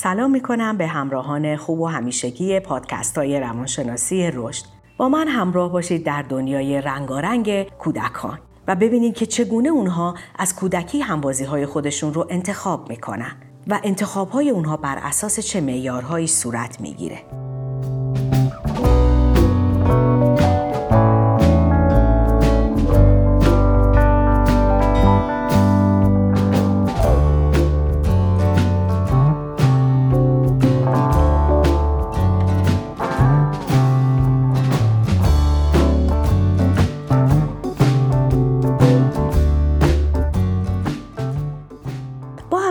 سلام می کنم به همراهان خوب و همیشگی پادکست های روانشناسی رشد. با من همراه باشید در دنیای رنگارنگ کودکان و ببینید که چگونه اونها از کودکی همبازی های خودشون رو انتخاب می‌کنن و انتخاب های اونها بر اساس چه معیارهایی صورت می‌گیره.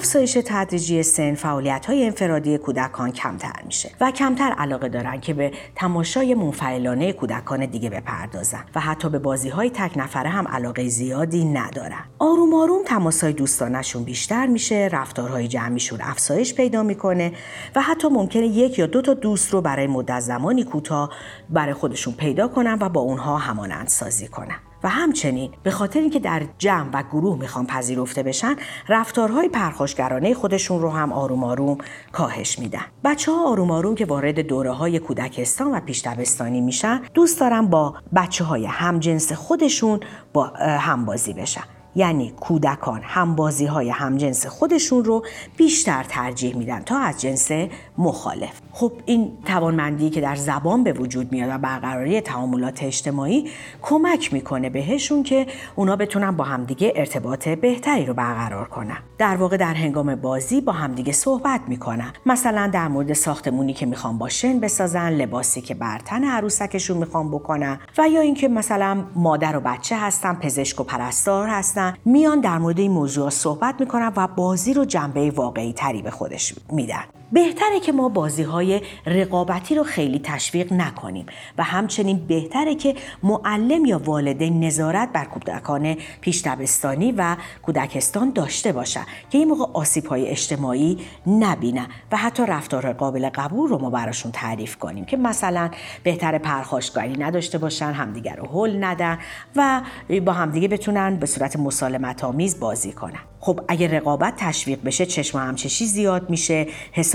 افزایش تدریجی سن فعالیت های انفرادی کودکان کمتر میشه و کمتر علاقه دارن که به تماشای منفعلانه کودکان دیگه بپردازن و حتی به بازی های تک نفره هم علاقه زیادی ندارن. آروم آروم تماس های دوستانشون بیشتر میشه رفتارهای جمعیشون افزایش پیدا می‌کنه و حتی ممکنه یک یا دو تا دوست رو برای مدت زمانی کوتاه برای خودشون پیدا کنن و با اونها همانند سازی کنن. و همچنین به خاطر اینکه در جمع و گروه می‌خوان پذیرفته بشن رفتارهای پرخاشگرانه خودشون رو هم آروم آروم کاهش میدن. بچه ها آروم آروم که وارد دوره های کودکستان و پیش میشن دوست دارن با بچه های همجنس خودشون با همبازی بشن. یعنی کودکان. همبازی های همجنس خودشون رو بیشتر ترجیح میدن تا از جنس مخالف. خب این توانمندی که در زبان به وجود میاد و برقراری تعاملات اجتماعی کمک می‌کنه بهشون که اونا بتونن با همدیگه ارتباط بهتری رو برقرار کنن. در واقع در هنگام بازی با همدیگه صحبت می‌کنن. مثلا در مورد ساختمونی که می‌خوان با شن بسازن لباسی که بر تن عروسکشون می‌خوان بکنن و یا اینکه مثلا مادر و بچه هستن پزشک و پرستار هستن. میان در مورد این موضوع صحبت می‌کنن و بازی رو جنبه واقعی تری به خودش میدن. بهتره که ما بازی های رقابتی رو خیلی تشویق نکنیم و همچنین بهتره که معلم یا والدین نظارت بر کودکان پیش دبستانی و کودکستان داشته باشن که این موقع آسیب های اجتماعی نبینن و حتی رفتار قابل قبول رو ما براشون تعریف کنیم که مثلا بهتر پرخاشگری نداشته باشن همدیگر رو حل ندن و با همدیگه بتونن به صورت مسالمت آمیز بازی کنن. خب اگه رقابت تشویق بشه چشم همچشی زیاد میشه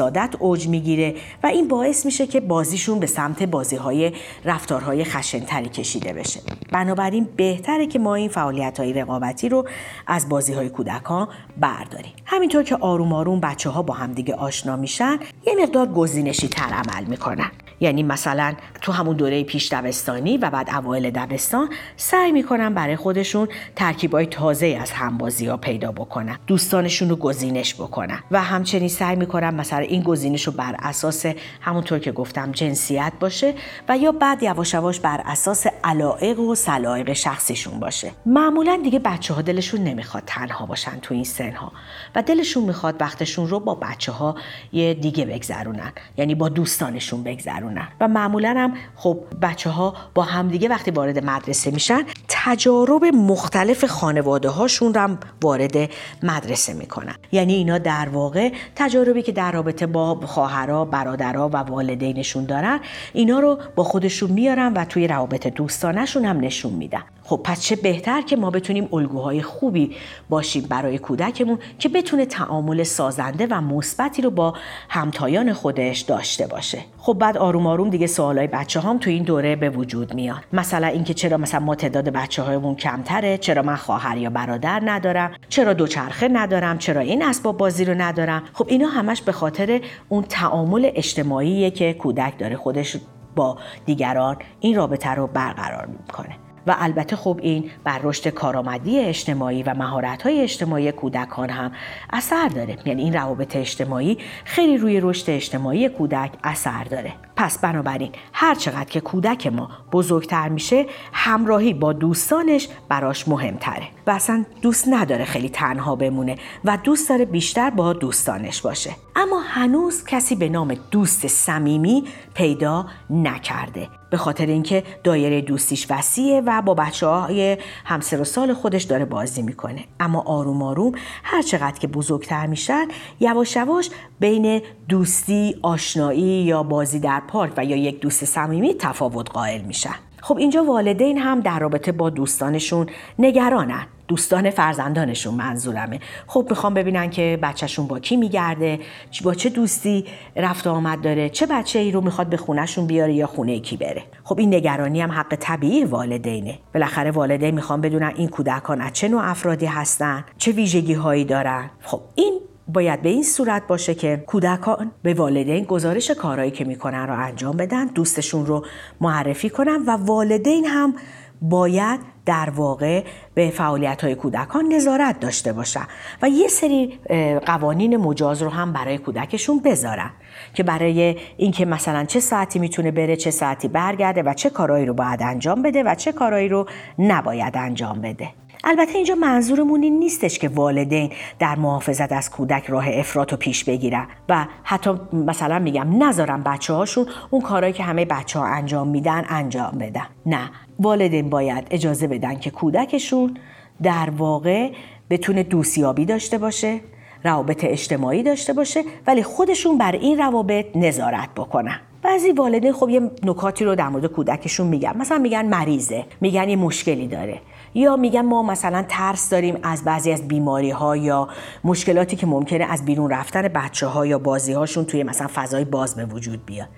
حسادت اوج می‌گیره و این باعث میشه که بازیشون به سمت بازی های رفتارهای خشنتری کشیده بشه. بنابراین بهتره که ما این فعالیت های رقابتی رو از بازی های کودکان برداریم. همینطور که آروم آروم بچه ها با همدیگه آشنا میشن یه مقدار گزینشی تر عمل می‌کنن. یعنی مثلا تو همون دوره پیش دبستانی و بعد اوایل دبستان سعی می‌کنن برای خودشون ترکیبای تازه از همبازی ها پیدا بکنن دوستانشون رو گزینش بکنن و همچنین سعی می‌کنن مثلا این گزینش رو بر اساس همونطور که گفتم جنسیت باشه و یا بعد یواش بر اساس علایق و سلایق شخصیشون باشه. معمولا دیگه بچه ها دلشون نمی‌خواد تنها باشن تو این سن ها و دلشون می‌خواد وقتشون رو با بچه ها یه دیگه بگذرونن یعنی با دوستانشون بگذرونن. و معمولا هم خب بچه ها با همدیگه وقتی وارد مدرسه میشن تجارب مختلف خانواده هاشون رو وارد مدرسه می‌کنن. یعنی اینا در واقع تجاربی که در رابطه با خواهرها برادرها و والدینشون دارن اینا رو با خودشون میارن و توی روابط دوستانشون هم نشون میدن. خب پس چه بهتر که ما بتونیم الگوهای خوبی باشیم برای کودکمون که بتونه تعامل سازنده و مثبتی رو با همتایان خودش داشته باشه؟ خب بعد آروم آروم دیگه سوالای بچه هام تو این دوره به وجود میاد مثلا اینکه چرا مثلا ما تعداد بچه هایمون کمتره چرا من خواهر یا برادر ندارم چرا دوچرخه ندارم چرا این اسباب بازی رو ندارم؟ خب اینا همش به خاطر اون تعامل اجتماعیه که کودک داره خودش با دیگران این رابطه رو برقرار می‌کنه. و البته خب این بر رشد کارآمدی اجتماعی و مهارت‌های اجتماعی کودکان هم اثر داره. یعنی این روابط اجتماعی خیلی روی رشد اجتماعی کودک اثر داره. پس بنابراین هر چقدر که کودک ما بزرگتر میشه همراهی با دوستانش براش مهمتره. و اصلا دوست نداره خیلی تنها بمونه و دوست داره بیشتر با دوستانش باشه. اما هنوز کسی به نام دوست صمیمی پیدا نکرده. به خاطر اینکه دایره دوستیش وسیعه و با بچه های همسر و سال خودش داره بازی می‌کنه. اما آروم آروم هر چقدر که بزرگتر میشن یواش یواش بین دوستی آشنایی یا بازی در پارک و یا یک دوست صمیمی تفاوت قائل میشن خب اینجا والدین هم در رابطه با دوستانشون نگرانن. دوستان فرزندانشون منظورمه. خب می‌خوام ببینن که بچهشون با کی میگرده با چه دوستی رفت آمد داره چه بچه ای رو می‌خواد به خونهشون بیاره یا خونه کی بره. خب این نگرانی هم حق طبیعی والدینه. بالاخره والدین می‌خوان بدونن این کودکان از چه نوع افرادی هستن چه ویژگی هایی دارن. خب این باید به این صورت باشه که کودکان به والدین گزارش کارهایی که می‌کنن رو انجام بدن دوستشون رو معرفی کنن و والدین هم باید در واقع به فعالیت های کودکان نظارت داشته باشن و یه سری قوانین مجاز رو هم برای کودکشون بذارن که برای اینکه مثلا چه ساعتی می‌تونه بره چه ساعتی برگرده و چه کارهایی رو باید انجام بده و چه کارهایی رو نباید انجام بده. البته اینجا منظورمون این نیستش که والدین در محافظت از کودک راه افراط و پیش بگیرن و حتی مثلا میگم نذارن بچه هاشون اون کارهایی که همه بچه ها انجام میدن انجام بدن. نه والدین باید اجازه بدن که کودکشون در واقع بتونه دوستیابی داشته باشه روابط اجتماعی داشته باشه ولی خودشون بر این روابط نظارت بکنن. بعضی والدین خب یه نکاتی رو در مورد کودکشون میگن. مثلا میگن مریضه میگن یه مشکلی داره. یا میگن ما مثلا ترس داریم از بعضی از بیماری ها یا مشکلاتی که ممکنه از بیرون رفتن بچه ها یا بازی هاشون توی مثلا فضای باز به وجود بیاد.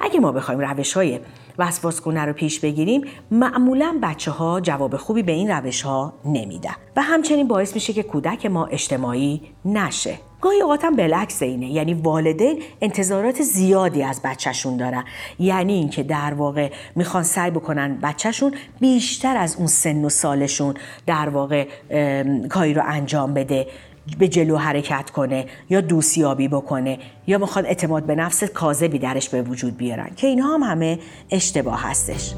اگه ما بخوایم روش های وسواس کنه رو پیش بگیریم معمولا بچه ها جواب خوبی به این روش ها نمیدن. و همچنین باعث میشه که کودک ما اجتماعی نشه. گاهی اوقات هم بالعکس اینه. یعنی والدین انتظارات زیادی از بچهشون دارن. یعنی اینکه در واقع می‌خوان سعی بکنن بچهشون بیشتر از اون سن و سالشون در واقع کاری رو انجام بده به جلو حرکت کنه یا دوستیابی بکنه یا می‌خواد اعتماد به نفس کاذبی درش به وجود بیارن. که اینها هم همه اشتباه هستش.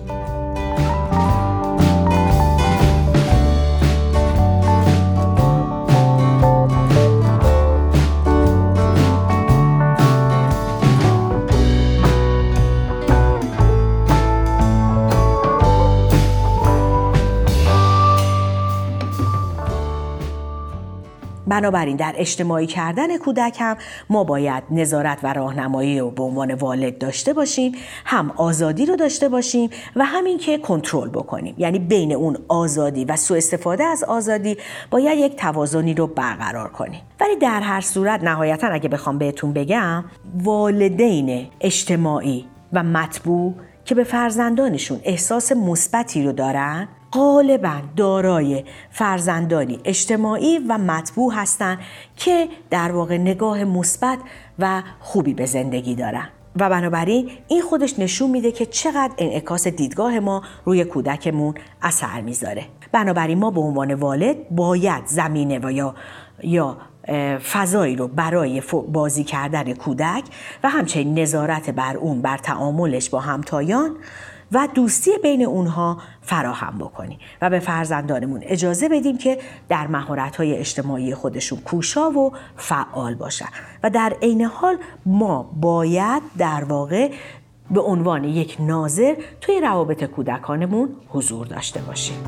بنابراین در اجتماعی کردن کودک هم ما باید نظارت و راهنمایی رو به عنوان والد داشته باشیم هم آزادی رو داشته باشیم و همین که کنترل بکنیم. یعنی بین اون آزادی و سوء استفاده از آزادی باید یک توازنی رو برقرار کنیم. ولی در هر صورت نهایتا اگه بخوام بهتون بگم والدین اجتماعی و مطبوع که به فرزندانشون احساس مثبتی رو دارن غالبا دارای فرزندانی اجتماعی و مطبوع هستند که در واقع نگاه مثبت و خوبی به زندگی دارن. و بنابراین این خودش نشون میده که چقدر انعکاس دیدگاه ما روی کودکمون اثر می‌ذاره. بنابراین ما به عنوان والد باید زمینه و یا یا فضایی رو برای بازی کردن کودک و همچنین نظارت بر اون بر تعاملش با همتایان و دوستی بین اونها فراهم بکنیم و به فرزندانمون اجازه بدیم که در مهارت‌های اجتماعی خودشون کوشا و فعال باشن و در عین حال ما باید در واقع به عنوان یک ناظر توی روابط کودکانمون حضور داشته باشیم.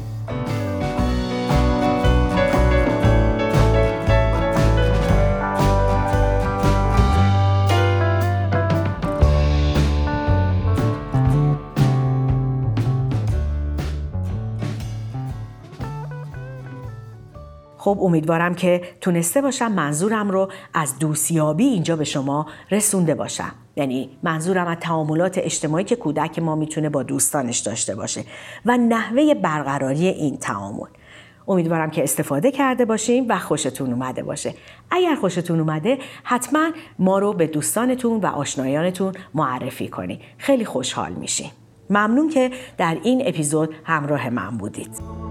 خب امیدوارم که تونسته باشم منظورم رو از دوستیابی اینجا به شما رسونده باشم. یعنی منظورم از تعاملات اجتماعی که کودک ما می‌تونه با دوستانش داشته باشه و نحوه برقراری این تعامل. امیدوارم که استفاده کرده باشیم و خوشتون اومده باشه. اگر خوشتون اومده حتما ما رو به دوستانتون و آشنایانتون معرفی کنید. خیلی خوشحال میشیم. ممنون که در این اپیزود همراه من بودید.